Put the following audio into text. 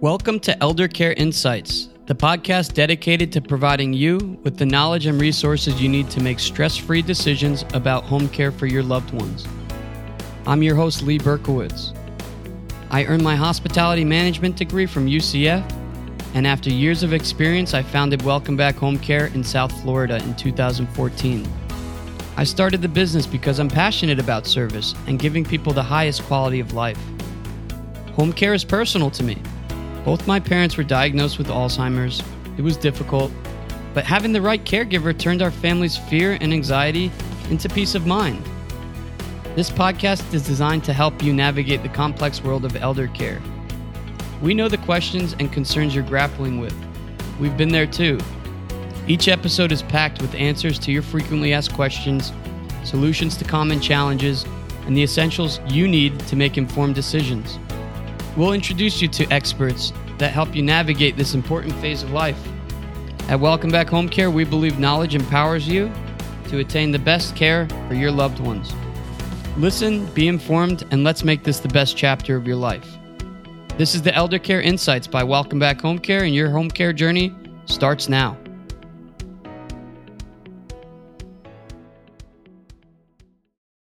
Welcome to Elder Care Insights, the podcast dedicated to providing you with the knowledge and resources you need to make stress free decisions about home care for your loved ones. I'm your host, Lee Berkowitz. I earned my hospitality management degree from UCF, and after years of experience, I founded Welcome Back Home Care in South Florida in 2014. I started the business because I'm passionate about service and giving people the highest quality of life. Home care is personal to me. Both my parents were diagnosed with Alzheimer's. It was difficult, but having the right caregiver turned our family's fear and anxiety into peace of mind. This podcast is designed to help you navigate the complex world of elder care. We know the questions and concerns you're grappling with. We've been there too. Each episode is packed with answers to your frequently asked questions, solutions to common challenges, and the essentials you need to make informed decisions. We'll introduce you to experts that help you navigate this important phase of life. At Welcome Back Home Care, we believe knowledge empowers you to attain the best care for your loved ones. Listen, be informed, and let's make this the best chapter of your life. This is the Elder Care Insights by Welcome Back Home Care, and your home care journey starts now.